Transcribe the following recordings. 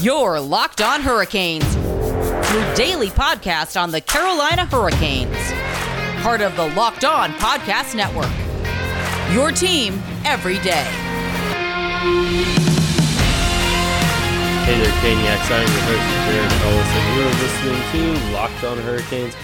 Your Locked On Hurricanes, your daily podcast on the Carolina Hurricanes. Part of the Locked On Podcast Network. Your team every day. Hey there, Caniacs. I'm your host, Jared Ellis, you're listening to Locked On Hurricanes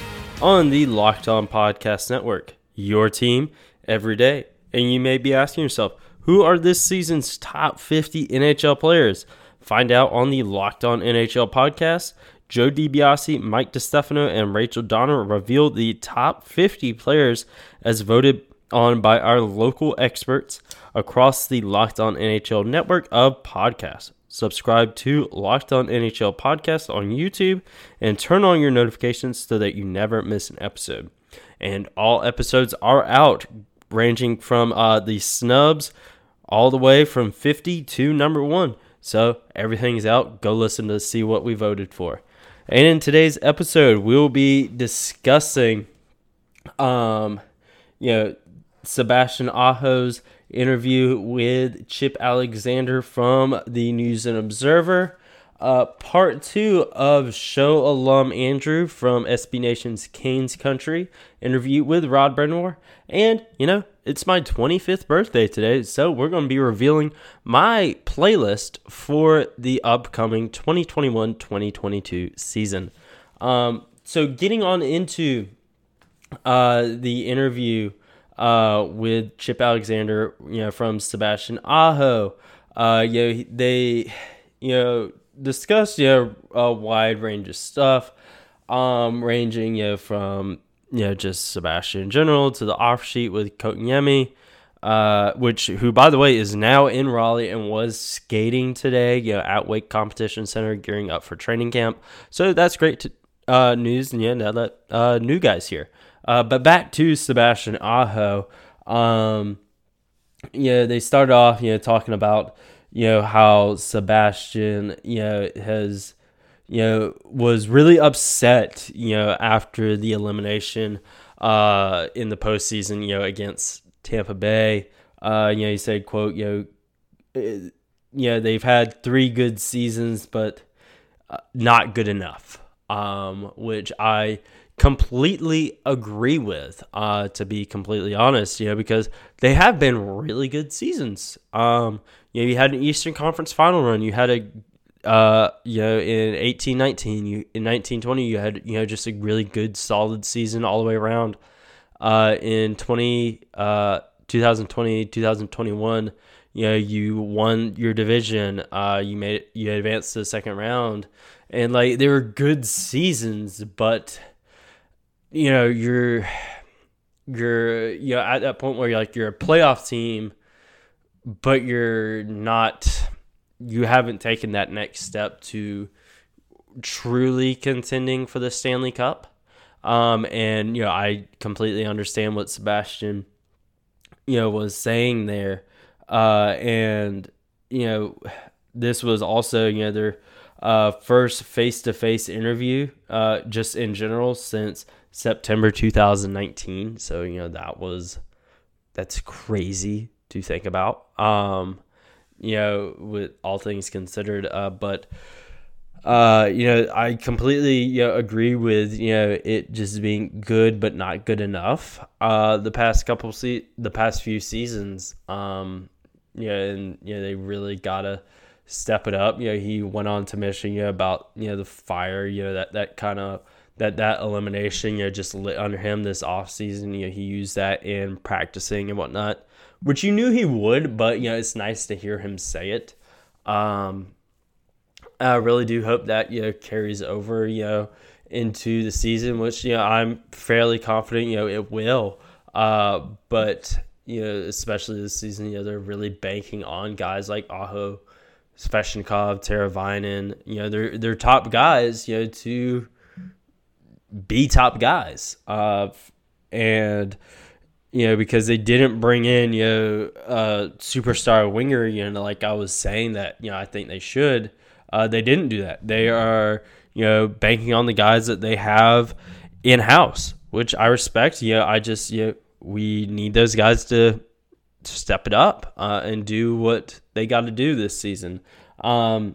on the Locked On Podcast Network. Your team every day. And you may be asking yourself, who are this season's top 50 NHL players? Find out on the Locked On NHL podcast. Joe DiBiase, Mike DiStefano, and Rachel Donner revealed the top 50 players as voted on by our local experts across the Locked On NHL network of podcasts. Subscribe to Locked On NHL podcast on YouTube and turn on your notifications so that you never miss an episode. And all episodes are out, ranging from uh, the snubs all the way from 50 to number one. So everything's out. Go listen to see what we voted for. And in today's episode, we'll be discussing, um, you know, Sebastian Aho's interview with Chip Alexander from the News and Observer. Uh, part two of show alum Andrew from SB Nation's Canes Country interview with Rod Brind'Amour. And, you know, it's my 25th birthday today, so we're going to be revealing my playlist for the upcoming 2021 2022 season. Um, so, getting on into uh, the interview uh, with Chip Alexander, you know, from Sebastian Aho, uh, you know, they, you know, discussed, you know, a wide range of stuff, um, ranging, know, from you know, just Sebastian in general to the off sheet with Kotkaniemi, uh, which who by the way is now in Raleigh and was skating today, you know, at Wake Competition Center, gearing up for training camp. So that's great to, uh, news, and yeah, now that uh, new guys here. Uh, but back to Sebastian Aho. Um, yeah, they started off, you know, talking about you know how Sebastian, you know, has you know, was really upset, you know, after the elimination uh, in the postseason, you know, against Tampa Bay. Uh, you know, he said, "quote You know, uh, you know, they've had three good seasons, but uh, not good enough." Um, which I completely agree with. Uh, to be completely honest, you know, because they have been really good seasons. Um, you know, you had an Eastern Conference Final run. You had a uh, you know, in eighteen nineteen, you in nineteen twenty, you had you know just a really good solid season all the way around. Uh, in 20, uh, 2020, 2021, you know, you won your division. Uh, you made it, you advanced to the second round, and like they were good seasons, but you know, you're you're you know at that point where you're like you're a playoff team, but you're not you haven't taken that next step to truly contending for the Stanley Cup. Um, and you know, I completely understand what Sebastian, you know, was saying there. Uh, and you know, this was also you know their uh, first face-to-face interview, uh, just in general since September 2019. So you know that was that's crazy to think about. Um, you know, with all things considered. Uh, but uh, you know, I completely you know, agree with you know it just being good but not good enough. Uh, the past couple se- the past few seasons, um, you know, and you know they really gotta step it up. You know, he went on to mention you know about you know the fire, you know that that kind of that that elimination, you know, just lit under him this off season. You know, he used that in practicing and whatnot which you knew he would, but you know it's nice to hear him say it. Um, I really do hope that you know carries over you know into the season, which you know I'm fairly confident you know it will. Uh, but you know especially this season, you know they're really banking on guys like Aho, Svechnikov, Teravainen. You know they're they're top guys. You know to be top guys. Uh, and you know, because they didn't bring in, you know, a superstar winger, you know, like I was saying that, you know, I think they should. Uh, they didn't do that. They are, you know, banking on the guys that they have in house, which I respect. You know, I just, you know, we need those guys to, step it up uh, and do what they got to do this season. Um,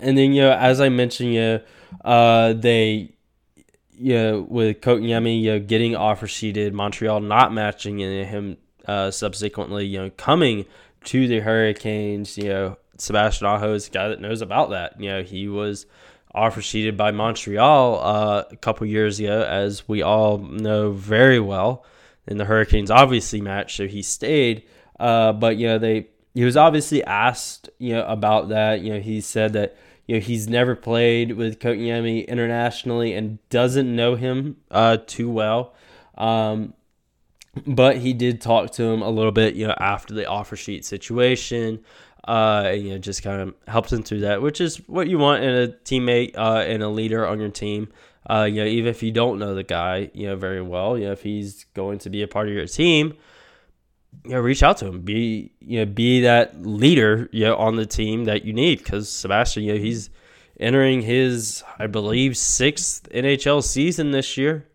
and then you know, as I mentioned, you know, uh, they you know, with Kotkaniemi, you know, getting offer sheeted, Montreal not matching, and him uh, subsequently, you know, coming to the Hurricanes, you know, Sebastian Aho is a guy that knows about that. You know, he was offer sheeted by Montreal uh, a couple years ago, as we all know very well. And the Hurricanes obviously matched, so he stayed. Uh, but you know, they he was obviously asked, you know, about that. You know, he said that you know he's never played with Kotkaniemi internationally and doesn't know him uh, too well. Um, but he did talk to him a little bit, you know, after the offer sheet situation uh, and, you know, just kind of helps him through that, which is what you want in a teammate uh, and a leader on your team. Uh, you know, even if you don't know the guy, you know, very well, you know, if he's going to be a part of your team, you know, reach out to him. Be you know, be that leader, you know, on the team that you need. Because Sebastian, you know, he's entering his, I believe, sixth NHL season this year.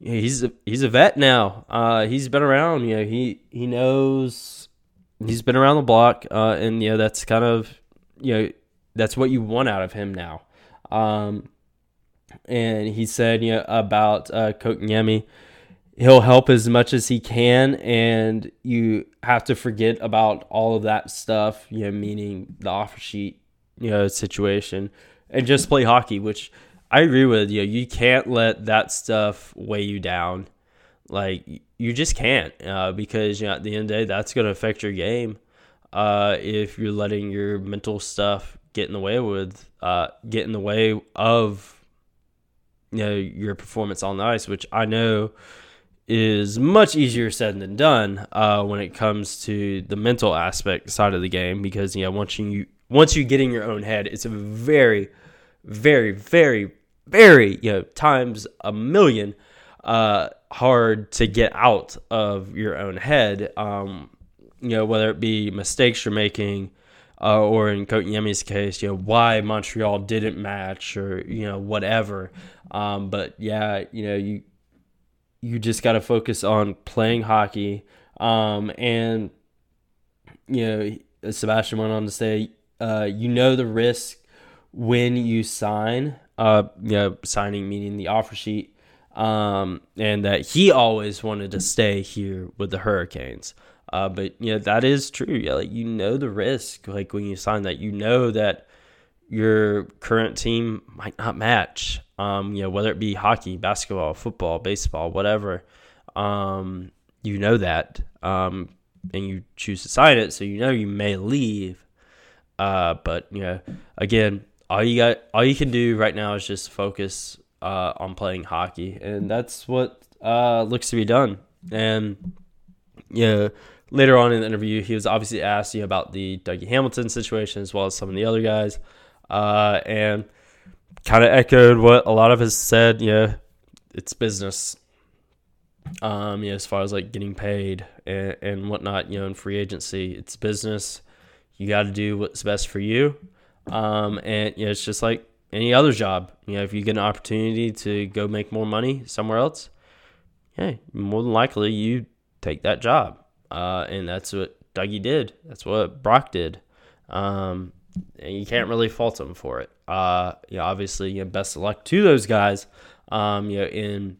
he's a, he's a vet now. Uh, he's been around. You know, he he knows he's been around the block, uh, and you know that's kind of you know that's what you want out of him now. Um, and he said you know about uh, Kotkaniemi, he'll help as much as he can, and you have to forget about all of that stuff. You know, meaning the offer sheet, you know, situation, and just play hockey. Which I agree with you. Know, you can't let that stuff weigh you down. Like you just can't uh, because you know, at the end of the day, that's going to affect your game. Uh, if you're letting your mental stuff get in the way with uh, get in the way of you know your performance on the ice, which I know is much easier said than done uh, when it comes to the mental aspect side of the game because you know once you once you get in your own head, it's a very, very, very, very you know times a million uh, hard to get out of your own head. Um, you know, whether it be mistakes you're making, uh, or in Kotkaniemi's case, you know, why Montreal didn't match, or you know, whatever. Um, but yeah, you know, you you just got to focus on playing hockey. Um, and you know, Sebastian went on to say, uh, you know, the risk when you sign. Uh, you know, signing meaning the offer sheet um, and that he always wanted to stay here with the Hurricanes. Uh, but you know that is true. Yeah, like you know the risk. Like when you sign that, you know that your current team might not match. Um, you know whether it be hockey, basketball, football, baseball, whatever. Um, you know that, um, and you choose to sign it, so you know you may leave. Uh, but you know, again, all you got, all you can do right now is just focus uh, on playing hockey, and that's what uh, looks to be done. And yeah, later on in the interview, he was obviously asked you know, about the Dougie Hamilton situation as well as some of the other guys, uh, and kind of echoed what a lot of us said. Yeah, it's business. Um, yeah, as far as like getting paid and, and whatnot, you know, in free agency, it's business. You got to do what's best for you. Um, and yeah, it's just like any other job. You know, if you get an opportunity to go make more money somewhere else, yeah, more than likely you take that job. Uh, and that's what Dougie did. That's what Brock did. Um, and you can't really fault them for it. Uh, you know, obviously, you know, best of luck to those guys. Um, you know, in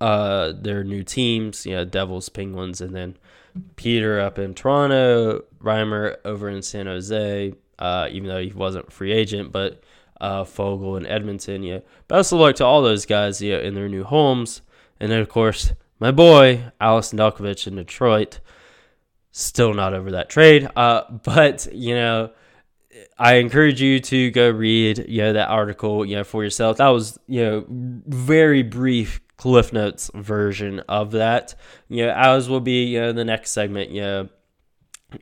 uh, their new teams, you know, Devils, Penguins, and then Peter up in Toronto, Reimer over in San Jose. Uh, even though he wasn't free agent, but uh, Foegele and Edmonton. Yeah, best of luck to all those guys. Yeah, in their new homes, and then of course my boy Alex Nedeljkovic in Detroit. Still not over that trade. Uh, but you know, I encourage you to go read you know that article you know for yourself. That was you know very brief Cliff Notes version of that. You know, as will be you know the next segment. You know,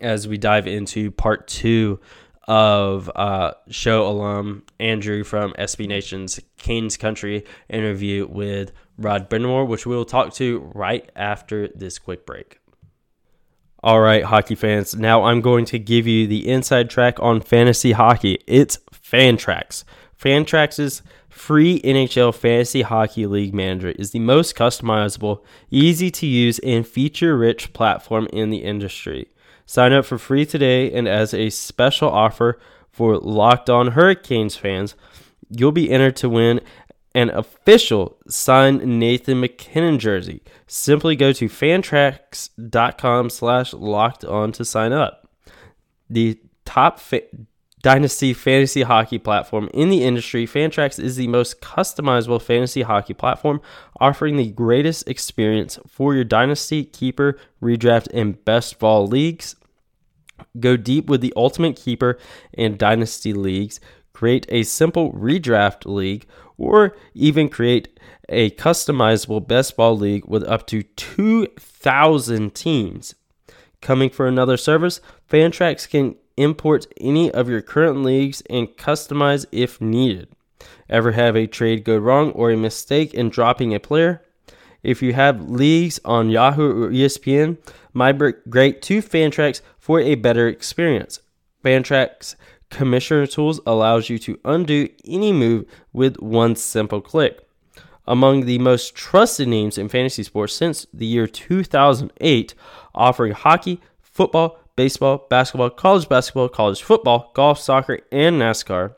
as we dive into part two of uh, show alum Andrew from SB Nation's Canes Country interview with Rod Brind'Amour, which we will talk to right after this quick break. All right, hockey fans, now I'm going to give you the inside track on fantasy hockey. It's Fantrax. Fantrax's free NHL Fantasy Hockey League Manager is the most customizable, easy to use, and feature rich platform in the industry. Sign up for free today, and as a special offer for Locked On Hurricanes fans, you'll be entered to win an official signed Nathan MacKinnon jersey. Simply go to fantrax.com slash locked on to sign up. The top fa- dynasty fantasy hockey platform in the industry, Fantrax is the most customizable fantasy hockey platform, offering the greatest experience for your dynasty, keeper, redraft, and best ball leagues. Go deep with the Ultimate Keeper and Dynasty leagues. Create a simple redraft league, or even create a customizable best ball league with up to 2,000 teams. Coming for another service, Fantrax can import any of your current leagues and customize if needed. Ever have a trade go wrong or a mistake in dropping a player? If you have leagues on Yahoo or ESPN, migrate to Fantrax for a better experience. Fantrax Commissioner Tools allows you to undo any move with one simple click. Among the most trusted names in fantasy sports since the year 2008, offering hockey, football, baseball, basketball, college basketball, college football, golf, soccer, and NASCAR.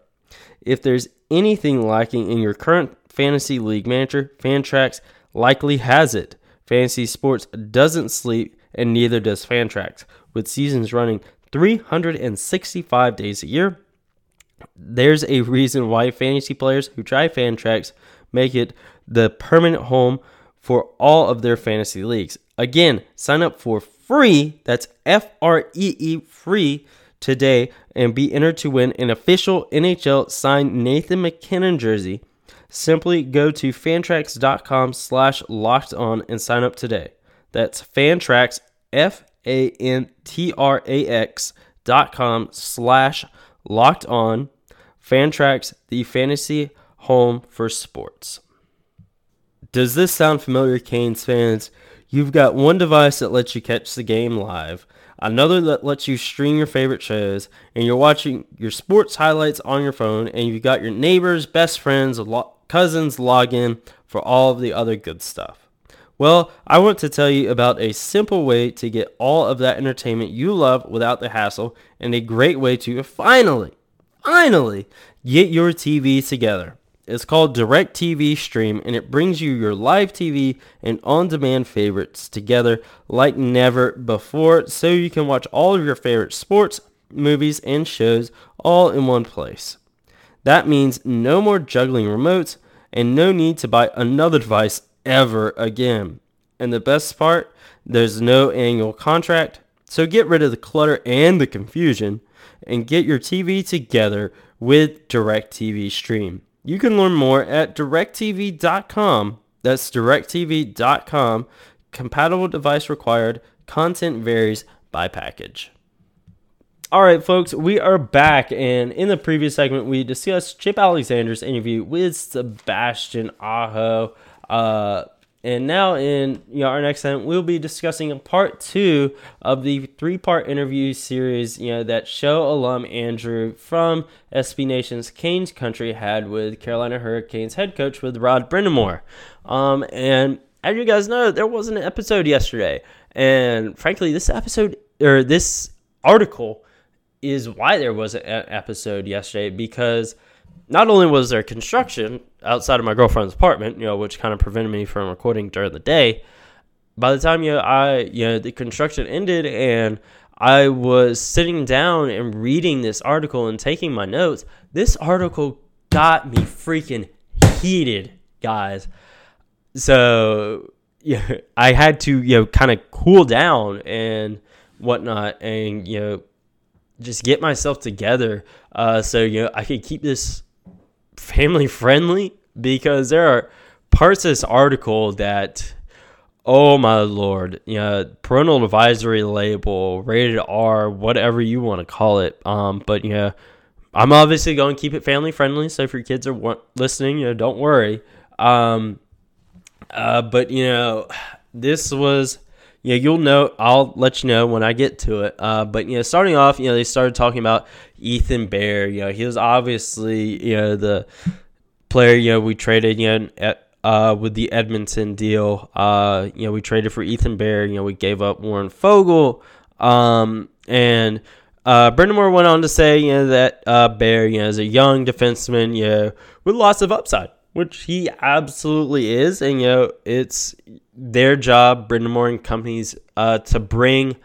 If there's anything lacking in your current fantasy league manager, Fantrax likely has it. Fantasy sports doesn't sleep, and neither does Fantrax. With seasons running 365 days a year, there's a reason why fantasy players who try Fantrax make it the permanent home for all of their fantasy leagues. Again, sign up for free. That's F R E E free today and be entered to win an official NHL signed Nathan MacKinnon jersey. Simply go to fantrax.com slash locked on and sign up today. That's fantrax, F A N T R A X dot com slash locked on. Fantrax, the fantasy home for sports. Does this sound familiar, Canes fans? You've got one device that lets you catch the game live, another that lets you stream your favorite shows, and you're watching your sports highlights on your phone, and you've got your neighbors, best friends, cousins log in for all of the other good stuff. Well, I want to tell you about a simple way to get all of that entertainment you love without the hassle, and a great way to finally, finally get your TV together. It's called DirecTV Stream, and it brings you your live TV and on demand favorites together like never before, so you can watch all of your favorite sports, movies, and shows all in one place. That means no more juggling remotes and no need to buy another device ever again. And the best part, there's no annual contract, so get rid of the clutter and the confusion and get your TV together with DirecTV Stream. You can learn more at directv.com. That's directv.com. Compatible device required. Content varies by package. All right, folks, we are back. And in the previous segment, we discussed Chip Alexander's interview with Sebastian Aho. Uh, and now in you know, our next segment, we'll be discussing part two of the three-part interview series, you know, that show alum Andrew from SB Nation's Canes Country had with Carolina Hurricanes head coach with Rod Brind'Amour. Um, and as you guys know, there was an episode yesterday, and frankly, this episode or this article is why there was an episode yesterday because not only was there construction outside of my girlfriend's apartment, you know, which kind of prevented me from recording during the day, by the time you know, I you know the construction ended and I was sitting down and reading this article and taking my notes, this article got me freaking heated, guys. So yeah, I had to you know kind of cool down and whatnot, and you know just get myself together uh, so you know I could keep this family friendly because there are parts of this article that oh my lord you know parental advisory label rated r whatever you want to call it um but you know i'm obviously going to keep it family friendly so if your kids are listening you know don't worry. Um uh but you know this was yeah, you'll know. I'll let you know when I get to it. Uh, but you know, starting off, you know, they started talking about Ethan Bear. You know, he was obviously you know the player. You know, we traded. You know, uh, with the Edmonton deal. Uh, you know, we traded for Ethan Bear. You know, we gave up Warren Foegele. Um, and uh, Brind'Amour went on to say, you know, that uh, Bear, you know, is a young defenseman, you know, with lots of upside, which he absolutely is, and you know, it's their job, Brind'Amour and companies, uh, to bring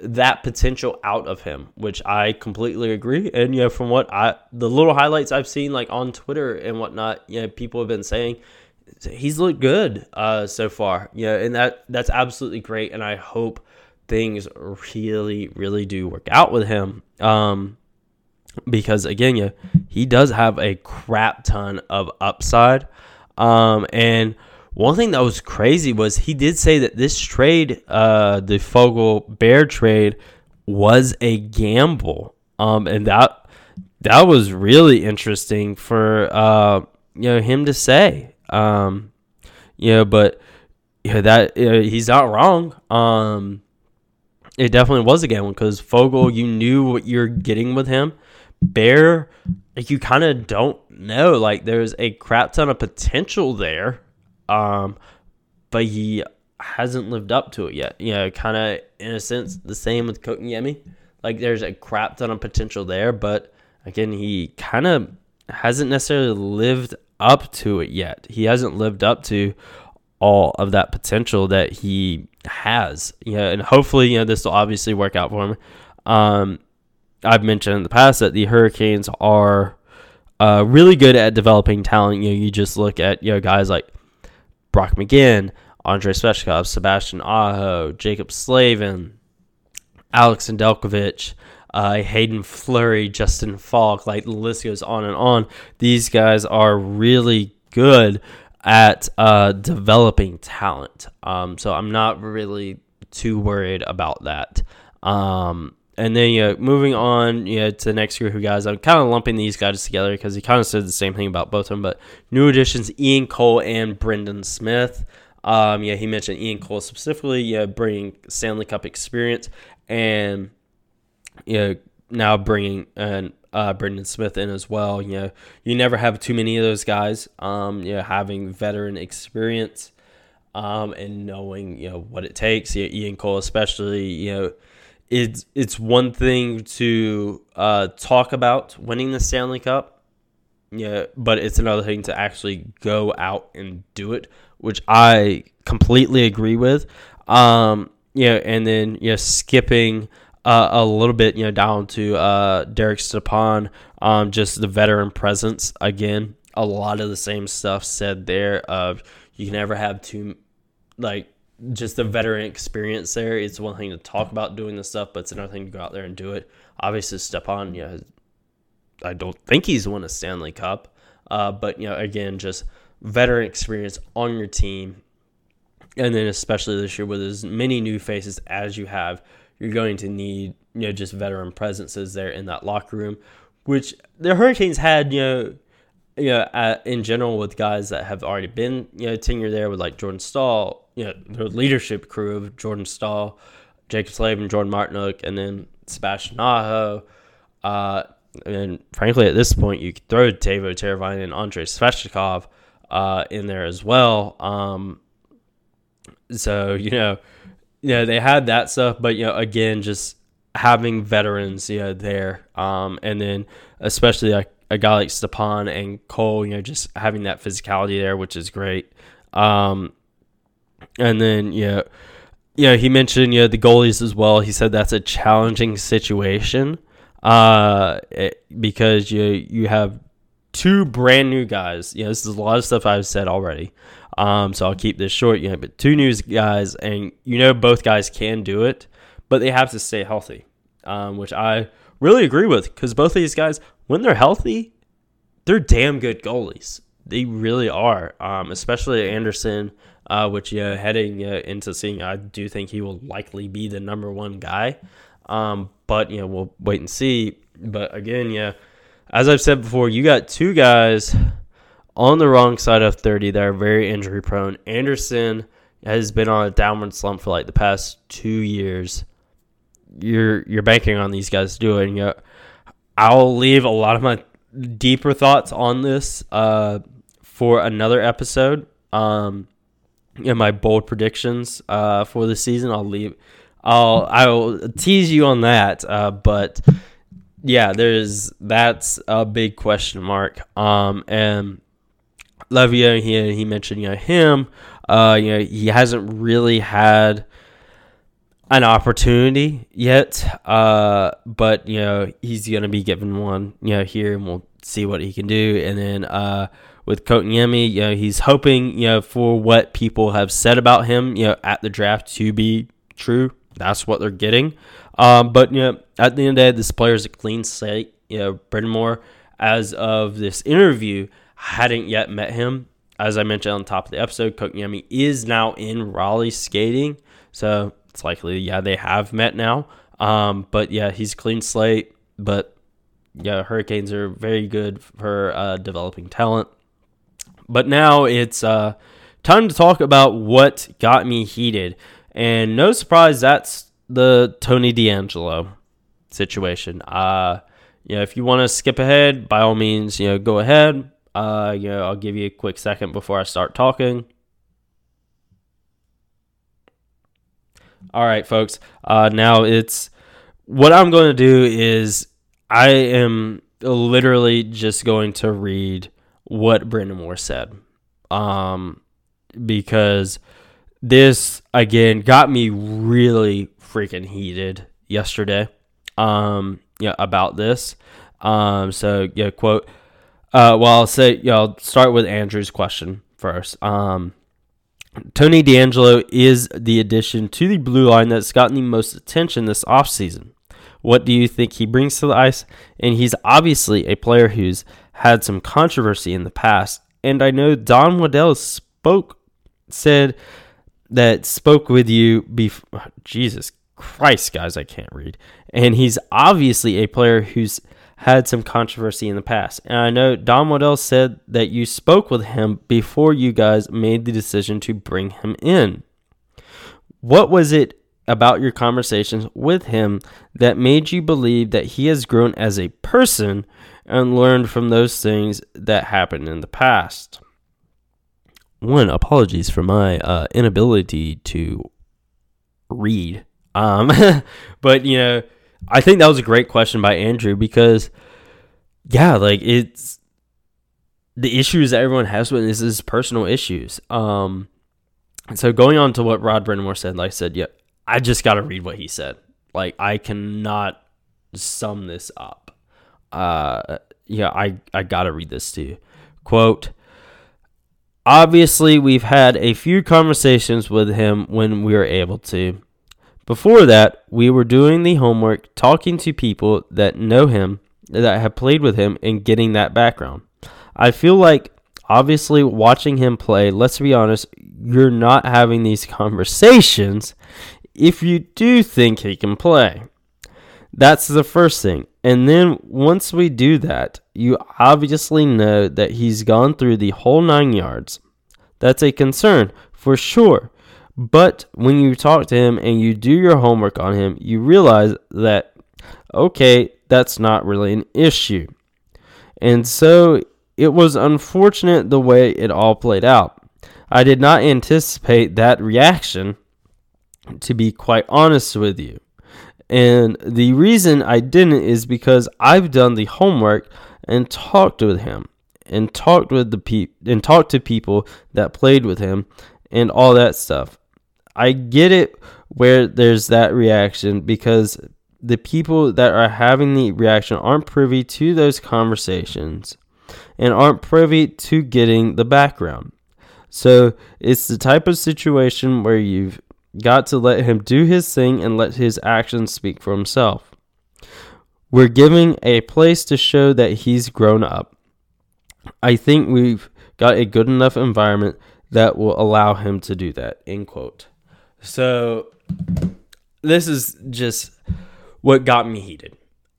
that potential out of him, which I completely agree. And you know, from what I the little highlights I've seen like on Twitter and whatnot, you know, people have been saying he's looked good uh, so far. You know, and that that's absolutely great. And I hope things really, really do work out with him. Um, because again, yeah, he does have a crap ton of upside. Um, and one thing that was crazy was he did say that this trade, uh, the Foegele Bear trade, was a gamble. Um, and that that was really interesting for uh, you know him to say. Um, you know, but yeah, that you know, he's not wrong. Um, it definitely was a gamble because Foegele, you knew what you're getting with him. Bear, like you kind of don't know. Like there's a crap ton of potential there, um, but he hasn't lived up to it yet. You know, kind of in a sense the same with Kotkaniemi. Like there's a crap ton of potential there, but again, he kind of hasn't necessarily lived up to it yet. He hasn't lived up to all of that potential that he has. You know, and hopefully, you know, this will obviously work out for him. Um, I've mentioned in the past that the Hurricanes are uh, really good at developing talent. You know, you just look at you know guys like Brock McGinn, Andrei Svechnikov, Sebastian Aho, Jaccob Slavin, Alex Nedeljkovic, uh, Haydn Fleury, Justin Faulk, like the list goes on and on. These guys are really good at uh, developing talent. Um, so I'm not really too worried about that. Um, and then know, moving on know, to the next group of guys, I'm kind of lumping these guys together because he kind of said the same thing about both of them. But new additions: Ian Cole and Brendan Smith. Um, yeah, he mentioned Ian Cole specifically, yeah, bringing Stanley Cup experience, and know now bringing and uh, Brendan Smith in as well. You know, you never have too many of those guys. Um, you know, having veteran experience, um, and knowing you know what it takes. You know, Ian Cole, especially, you know, it's it's one thing to uh, talk about winning the Stanley Cup. Yeah, but it's another thing to actually go out and do it, which I completely agree with. Um, yeah, and then yeah, skipping uh, a little bit, you know, down to uh, Derek Stepan, um, just the veteran presence. Again, a lot of the same stuff said there. Of you can never have too, like, just the veteran experience there. It's one thing to talk about doing this stuff, but it's another thing to go out there and do it. Obviously, Stepan, yeah, I don't think he's won a Stanley Cup, uh, but you know, again, just veteran experience on your team, and then especially this year with as many new faces as you have you're going to need you know just veteran presences there in that locker room, which the Hurricanes had you know you know uh, in general with guys that have already been you know tenure there with like Jordan Staal, you know the leadership crew of Jordan Staal, Jaccob Slavin, Jordan Martinook, and then Sebastian Aho. Uh, and frankly, at this point, you could throw Teuvo Teravainen and Andrei Svechnikov uh, in there as well. Um, so you know, yeah, they had that stuff, but you know, again, just having veterans, you know, there, um, and then especially like a guy like Stepan and Cole, you know, just having that physicality there, which is great. Um, and then yeah, know, he mentioned know the goalies as well. He said that's a challenging situation, uh, it, because you you have two brand new guys. Know, this is a lot of stuff I've said already. Um, so I'll keep this short. You know, but two new guys, and you know both guys can do it, but they have to stay healthy, um, which I really agree with because both of these guys, when they're healthy, they're damn good goalies. They really are, um, especially Andersen, uh, which yeah, heading uh, into seeing, I do think he will likely be the number one guy. Um, but you know, we'll wait and see. But again, yeah, as I've said before, you got two guys on the wrong side of 30 that are very injury prone. Andersen has been on a downward slump for like the past two years. You're you're banking on these guys to do it. And, you know, I'll leave a lot of my deeper thoughts on this uh, for another episode. Um, in my bold predictions uh, for the season, I'll leave. I'll I'll tease you on that. Uh, but yeah, there's that's a big question mark. Um, and Levia, he he mentioned you know him. Uh, you know he hasn't really had an opportunity yet. Uh, but you know he's gonna be given one. You know here, and we'll see what he can do. And then uh, with Kotkaniemi, you know he's hoping you know for what people have said about him, you know at the draft to be true. That's what they're getting. Um, but you know at the end of the day, this player is a clean slate. You know Brind'Amour, as of this interview, hadn't yet met him. As I mentioned on top of the episode, Kotkaniemi is now in Raleigh skating. So it's likely, yeah, they have met now. Um, but yeah, he's clean slate. But yeah, Hurricanes are very good for uh, developing talent. But now it's uh, time to talk about what got me heated. And no surprise, that's the Tony DeAngelo situation. Uh, you know, if you want to skip ahead, by all means, you know, go ahead. Uh, you know, I'll give you a quick second before I start talking. All right, folks. Uh, now it's what I'm going to do is I am literally just going to read what Brind'Amour said, um, because this again got me really freaking heated yesterday. Um, yeah, about this. Um, so yeah, quote. Uh, well, I'll say, yeah, I'll start with Andrew's question first. Um, Tony DeAngelo is the addition to the blue line that's gotten the most attention this offseason. What do you think he brings to the ice? And he's obviously a player who's had some controversy in the past. And I know Don Waddell spoke, said that spoke with you before. Jesus Christ, guys, I can't read. And he's obviously a player who's had some controversy in the past. And I know Don Waddell said that you spoke with him before you guys made the decision to bring him in. What was it about your conversations with him that made you believe that he has grown as a person and learned from those things that happened in the past? One, apologies for my uh, inability to read. Um, but, you know, I think that was a great question by Andrew because, yeah, like it's the issues that everyone has with this is personal issues. Um, so going on to what Rod Brind'Amour said, like I said, yeah, I just got to read what he said. Like I cannot sum this up. Uh, yeah, I I got to read this to you. Quote. Obviously, we've had a few conversations with him when we were able to. Before that, we were doing the homework, talking to people that know him, that have played with him, and getting that background. I feel like, obviously, watching him play, let's be honest, you're not having these conversations if you do think he can play. That's the first thing. And then once we do that, you obviously know that he's gone through the whole nine yards. That's a concern for sure. But when you talk to him and you do your homework on him, you realize that, okay, that's not really an issue. And so it was unfortunate the way it all played out. I did not anticipate that reaction, to be quite honest with you. And the reason I didn't is because I've done the homework and talked with him and talked with the pe- and talked to people that played with him and all that stuff. I get it where there's that reaction because the people that are having the reaction aren't privy to those conversations and aren't privy to getting the background. So it's the type of situation where you've got to let him do his thing and let his actions speak for himself. We're giving a place to show that he's grown up. I think we've got a good enough environment that will allow him to do that. End quote. So this is just what got me heated.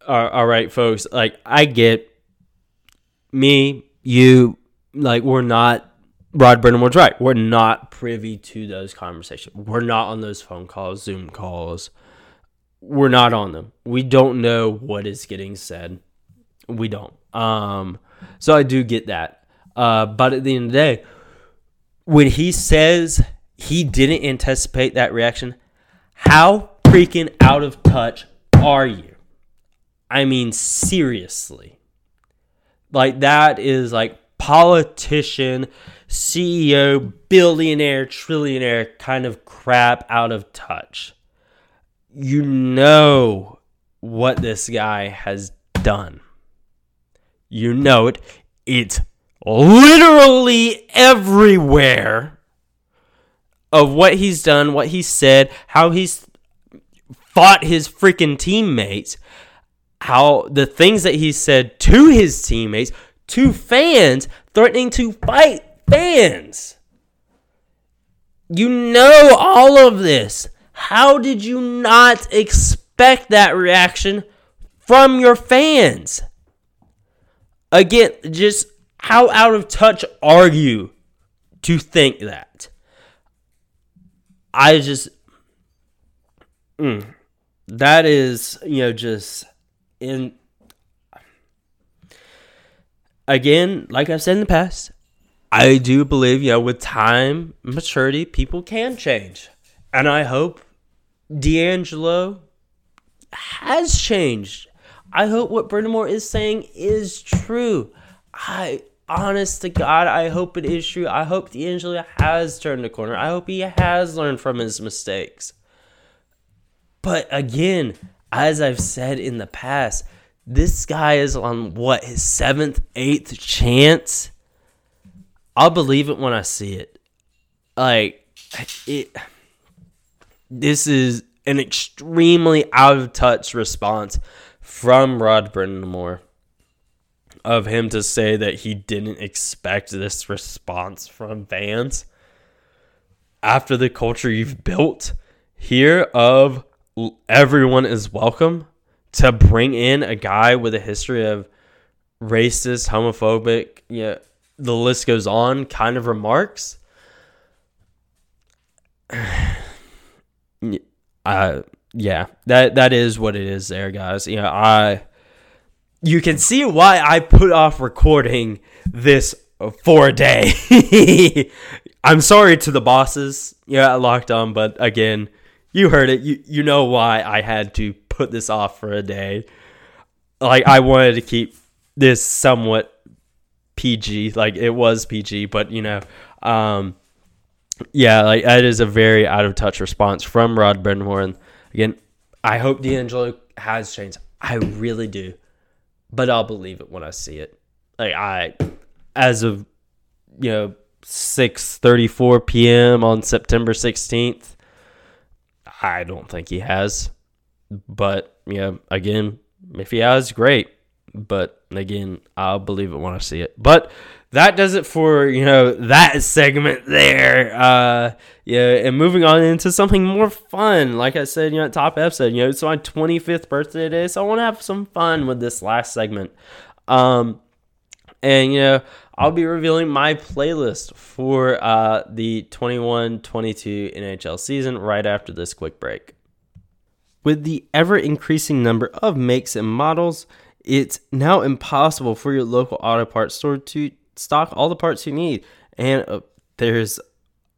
all right, folks. Like I get me, you, like we're not. Rod Brind'Amour's right. We're not privy to those conversations. We're not on those phone calls, Zoom calls. We're not on them. We don't know what is getting said. We don't. Um, so I do get that. Uh, but at the end of the day, when he says he didn't anticipate that reaction. How freaking out of touch are you? I mean, seriously. Like, that is like politician, CEO, billionaire, trillionaire kind of crap out of touch. You know what this guy has done. You know it. It's literally everywhere of what he's done, what he said, how he's fought his freaking teammates, how the things that he said to his teammates, to fans, threatening to fight fans. You know all of this. How did you not expect that reaction from your fans? Again, just how out of touch are you to think that? I just. Mm, that is, you know, just in. Again, like I've said in the past, I do believe, you know, with time, maturity, people can change. And I hope DeAngelo has changed. I hope what Brind'Amour is saying is true. I honest to God, I hope it is true. I hope DeAngelo has turned the corner. I hope he has learned from his mistakes. But again, as I've said in the past, this guy is on what his seventh, eighth chance. I'll believe it when I see it. Like it. This is an extremely out of touch response from Rod Brind'Amour of him to say that he didn't expect this response from fans after the culture you've built here of everyone is welcome to bring in a guy with a history of racist, homophobic, yeah, the list goes on kind of remarks. uh yeah, that that is what it is there, guys. You know, I you can see why I put off recording this for a day. I'm sorry to the bosses. Yeah, I locked on, but again, you heard it. You you know why I had to put this off for a day. Like I wanted to keep this somewhat PG. Like it was PG, but you know, um yeah, like that is a very out of touch response from Rod. And again, I hope DeAngelo has changed. I really do but I'll believe it when I see it. Like I, as of you know, six thirty four p.m. on September sixteenth, I don't think he has. But yeah, again, if he has, great. But again, I'll believe it when I see it. But that does it for you know that segment there. Uh, yeah, and moving on into something more fun. Like I said, you know, top episode. You know, it's my 25th birthday today, so I want to have some fun with this last segment. Um, and you know, I'll be revealing my playlist for uh the 21-22 NHL season right after this quick break. With the ever increasing number of makes and models, it's now impossible for your local auto parts store to stock all the parts you need. And uh, there's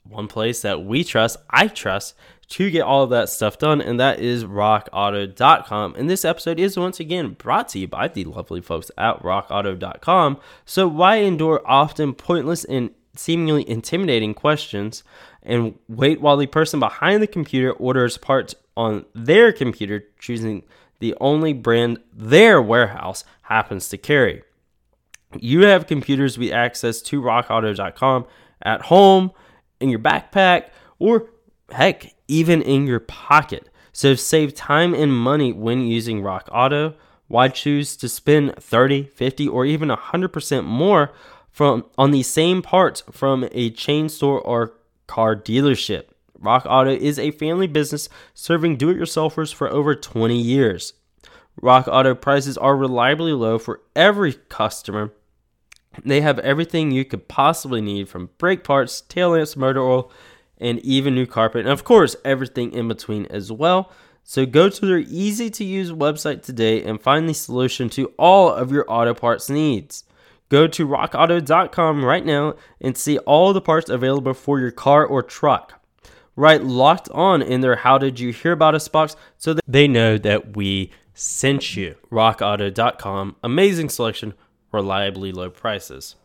one place that we trust, I trust, to get all of that stuff done, and that is rockauto.com. And this episode is once again brought to you by the lovely folks at rockauto.com. So, why endure often pointless and seemingly intimidating questions and wait while the person behind the computer orders parts on their computer, choosing the only brand their warehouse happens to carry? You have computers with access to rockauto.com at home, in your backpack, or heck, even in your pocket. So save time and money when using Rock Auto. Why choose to spend 30, 50, or even 100% more from on the same parts from a chain store or car dealership? Rock Auto is a family business serving do-it-yourselfers for over 20 years. Rock Auto prices are reliably low for every customer they have everything you could possibly need from brake parts, tail lamps, motor oil, and even new carpet, and of course, everything in between as well. So go to their easy to use website today and find the solution to all of your auto parts needs. Go to rockauto.com right now and see all the parts available for your car or truck. Write locked on in their How Did You Hear About Us box so that they know that we sent you. RockAuto.com, amazing selection, reliably low prices.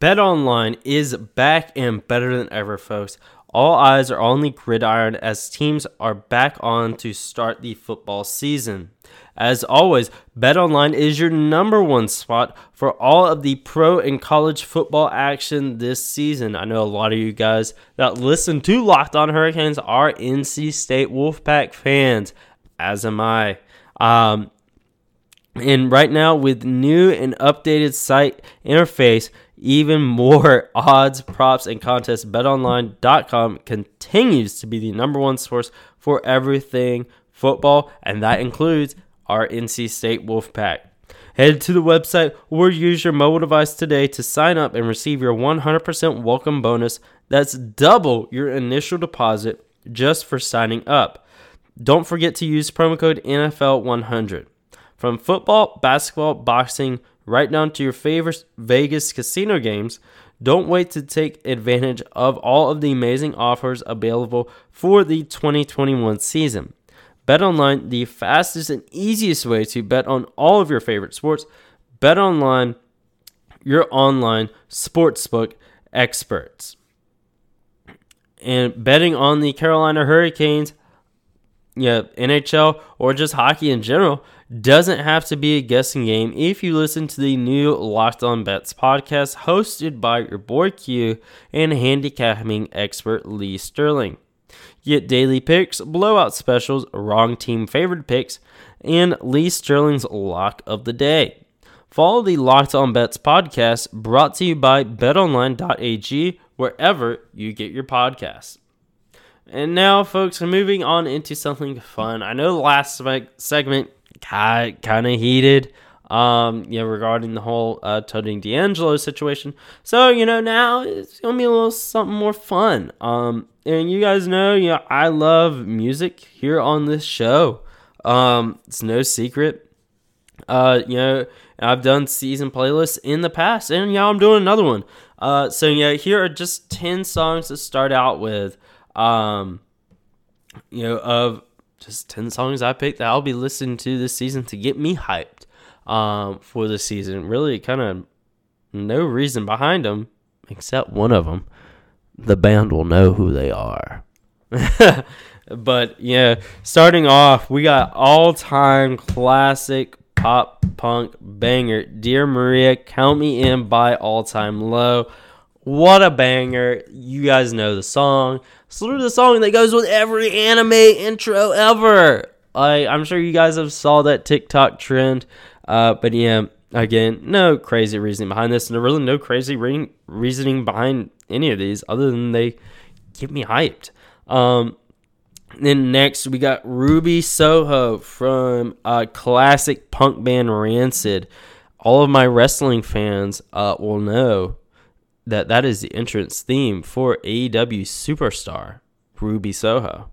BetOnline is back and better than ever, folks. All eyes are on the gridiron as teams are back on to start the football season. As always, BetOnline is your number one spot for all of the pro and college football action this season. I know a lot of you guys that listen to Locked On Hurricanes are NC State Wolfpack fans, as am I. Um, and right now, with new and updated site interface, even more odds, props, and contests, betonline.com continues to be the number one source for everything football, and that includes our NC State Wolfpack. Head to the website or use your mobile device today to sign up and receive your 100% welcome bonus. That's double your initial deposit just for signing up. Don't forget to use promo code NFL100. From football, basketball, boxing, right down to your favorite Vegas casino games, don't wait to take advantage of all of the amazing offers available for the 2021 season. BetOnline, the fastest and easiest way to bet on all of your favorite sports. BetOnline, your online sportsbook experts. And betting on the Carolina Hurricanes, yeah, NHL, or just hockey in general doesn't have to be a guessing game if you listen to the new Locked On Bets podcast hosted by your boy Q and handicapping expert Lee Sterling. Get daily picks, blowout specials, wrong team favored picks, and Lee Sterling's lock of the day. Follow the Locked On Bets podcast brought to you by betonline.ag wherever you get your podcasts. And now, folks, moving on into something fun. I know the last segment kind kind of heated, um, you know, regarding the whole uh, Tony DeAngelo situation. So you know, now it's gonna be a little something more fun. Um, and you guys know, you know, I love music here on this show. Um, it's no secret. Uh, you know, I've done season playlists in the past, and yeah, I'm doing another one. Uh, so yeah, here are just ten songs to start out with. Um, you know, of just 10 songs I picked that I'll be listening to this season to get me hyped um, for the season. Really, kind of no reason behind them except one of them. The band will know who they are. but yeah, starting off, we got all time classic pop punk banger Dear Maria, Count Me In by All Time Low. What a banger. You guys know the song. It's literally the song that goes with every anime intro ever. I, I'm sure you guys have saw that TikTok trend. Uh, but yeah, again, no crazy reasoning behind this. And really no crazy re- reasoning behind any of these other than they get me hyped. Um, then next we got Ruby Soho from uh, classic punk band Rancid. All of my wrestling fans uh, will know that that is the entrance theme for AEW superstar Ruby Soho.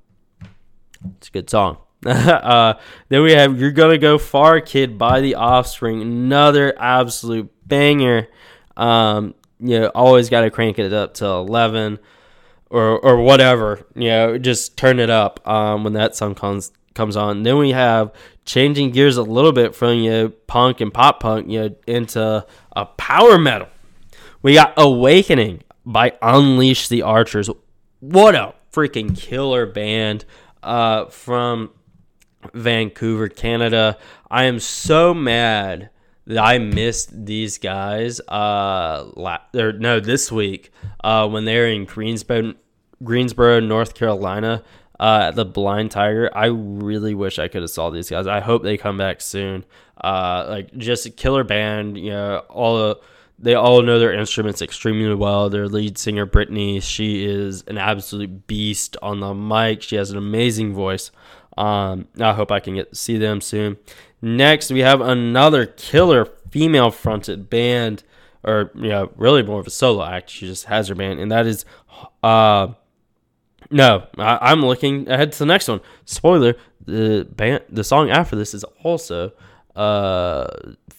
It's a good song. uh, then we have You're Gonna Go Far Kid by The Offspring. Another absolute banger. Um, you know, always got to crank it up to 11 or, or whatever. You know, just turn it up um, when that song comes comes on. Then we have changing gears a little bit from you know, punk and pop punk you know, into a power metal. We got Awakening by Unleash the Archers. What a freaking killer band uh, from Vancouver, Canada. I am so mad that I missed these guys. Uh, la- or no, this week uh, when they're in Greensboro, Greensboro, North Carolina. Uh, at the Blind Tiger, I really wish I could have saw these guys. I hope they come back soon. Uh, like just a killer band, you know, all the they all know their instruments extremely well. Their lead singer, Brittany, she is an absolute beast on the mic. She has an amazing voice. Um, I hope I can get see them soon. Next, we have another killer female fronted band, or you know, really more of a solo act. She just has her band, and that is, uh, no, I, am looking ahead to the next one. Spoiler: the band, the song after this is also uh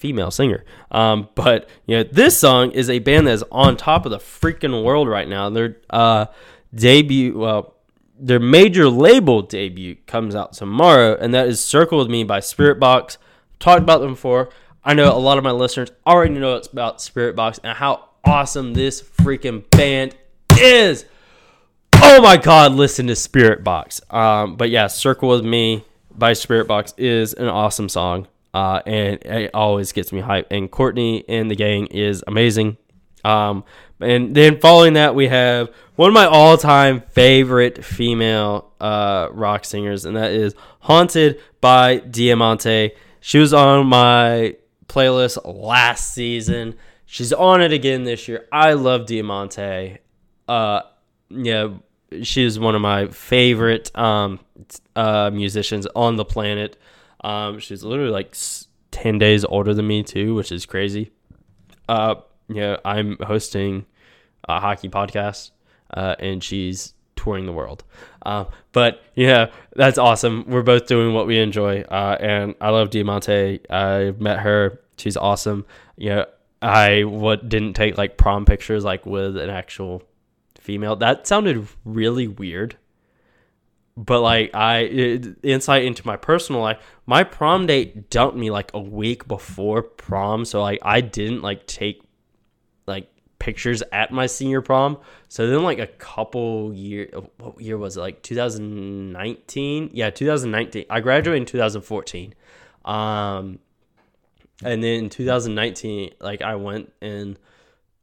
female singer. Um, but you know, this song is a band that is on top of the freaking world right now. Their uh, debut, well, their major label debut comes out tomorrow, and that is Circle with Me by Spiritbox. Talked about them before. I know a lot of my listeners already know it's about Spiritbox and how awesome this freaking band is. Oh my god, listen to Spiritbox. Um, but yeah, Circle with Me by Spiritbox is an awesome song. Uh, and it always gets me hyped. And Courtney and the gang is amazing. Um, and then following that, we have one of my all-time favorite female uh, rock singers, and that is "Haunted" by Diamante. She was on my playlist last season. She's on it again this year. I love Diamante. Uh, yeah, she's one of my favorite um, uh, musicians on the planet. Um, she's literally like ten days older than me too, which is crazy. Uh, yeah, I'm hosting a hockey podcast, uh, and she's touring the world. Uh, but yeah, that's awesome. We're both doing what we enjoy, uh, and I love Diamante. I met her; she's awesome. Yeah, I what didn't take like prom pictures like with an actual female. That sounded really weird. But like I it, insight into my personal life, my prom date dumped me like a week before prom, so like I didn't like take like pictures at my senior prom. So then like a couple year what year was it? Like 2019? Yeah, 2019. I graduated in 2014. Um and then in 2019 like I went and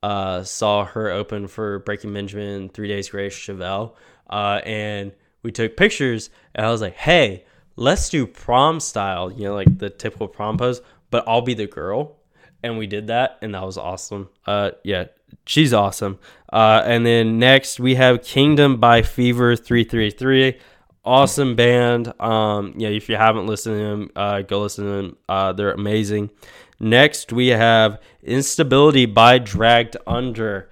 uh saw her open for Breaking Benjamin, 3 Days Grace Chevelle. Uh and we took pictures and I was like, "Hey, let's do prom style, you know, like the typical prom pose, but I'll be the girl." And we did that and that was awesome. Uh yeah, she's awesome. Uh, and then next we have Kingdom by Fever 333. Awesome band. Um, yeah, if you haven't listened to them, uh, go listen to them. Uh, they're amazing. Next we have Instability by Dragged Under.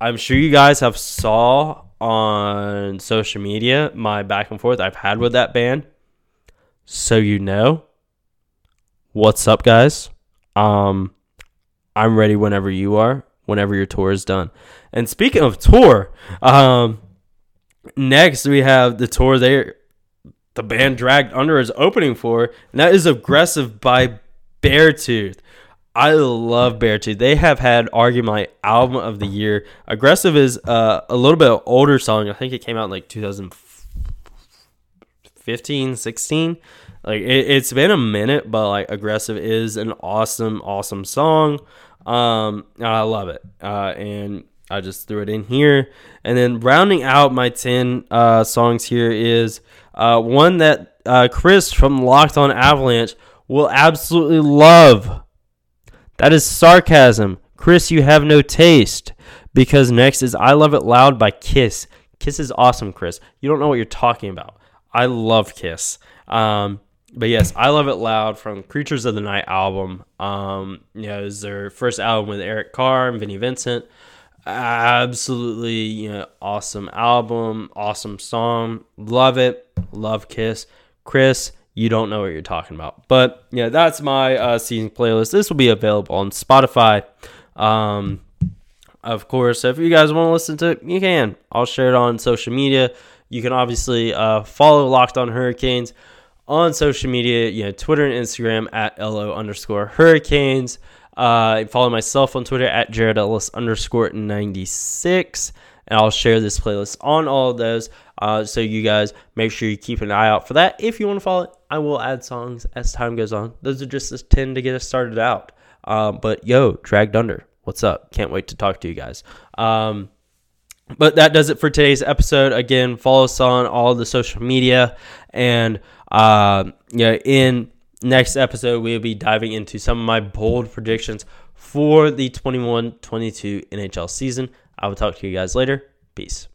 I'm sure you guys have saw on social media my back and forth I've had with that band. So you know. What's up, guys? Um, I'm ready whenever you are whenever your tour is done. And speaking of tour, um, next we have the tour they the band dragged under is opening for, and that is aggressive by Beartooth. I love Bear Beartooth. They have had arguably album of the year. Aggressive is uh, a little bit older song. I think it came out in like 2015, 16. Like it, it's been a minute, but like Aggressive is an awesome, awesome song. Um, I love it. Uh, and I just threw it in here. And then rounding out my 10 uh, songs here is uh, one that uh, Chris from Locked on Avalanche will absolutely love. That is sarcasm. Chris, you have no taste. Because next is I Love It Loud by Kiss. Kiss is awesome, Chris. You don't know what you're talking about. I love Kiss. Um, but yes, I love it loud from Creatures of the Night album. Um, you know, it was their first album with Eric Carr and Vinnie Vincent. Absolutely, you know, awesome album, awesome song. Love it. Love Kiss. Chris, you don't know what you're talking about. But yeah, that's my uh, season playlist. This will be available on Spotify. Um, of course, if you guys want to listen to it, you can. I'll share it on social media. You can obviously uh, follow Locked on Hurricanes on social media, you know, Twitter and Instagram at LO underscore hurricanes. Uh, follow myself on Twitter at Jared Ellis underscore 96. And I'll share this playlist on all of those. Uh, so you guys make sure you keep an eye out for that. If you want to follow it, I will add songs as time goes on. Those are just the 10 to get us started out. Um, but yo, Dragged Under, what's up? Can't wait to talk to you guys. Um, but that does it for today's episode. Again, follow us on all the social media and uh, yeah, in next episode, we'll be diving into some of my bold predictions for the 21 22 NHL season. I will talk to you guys later. Peace.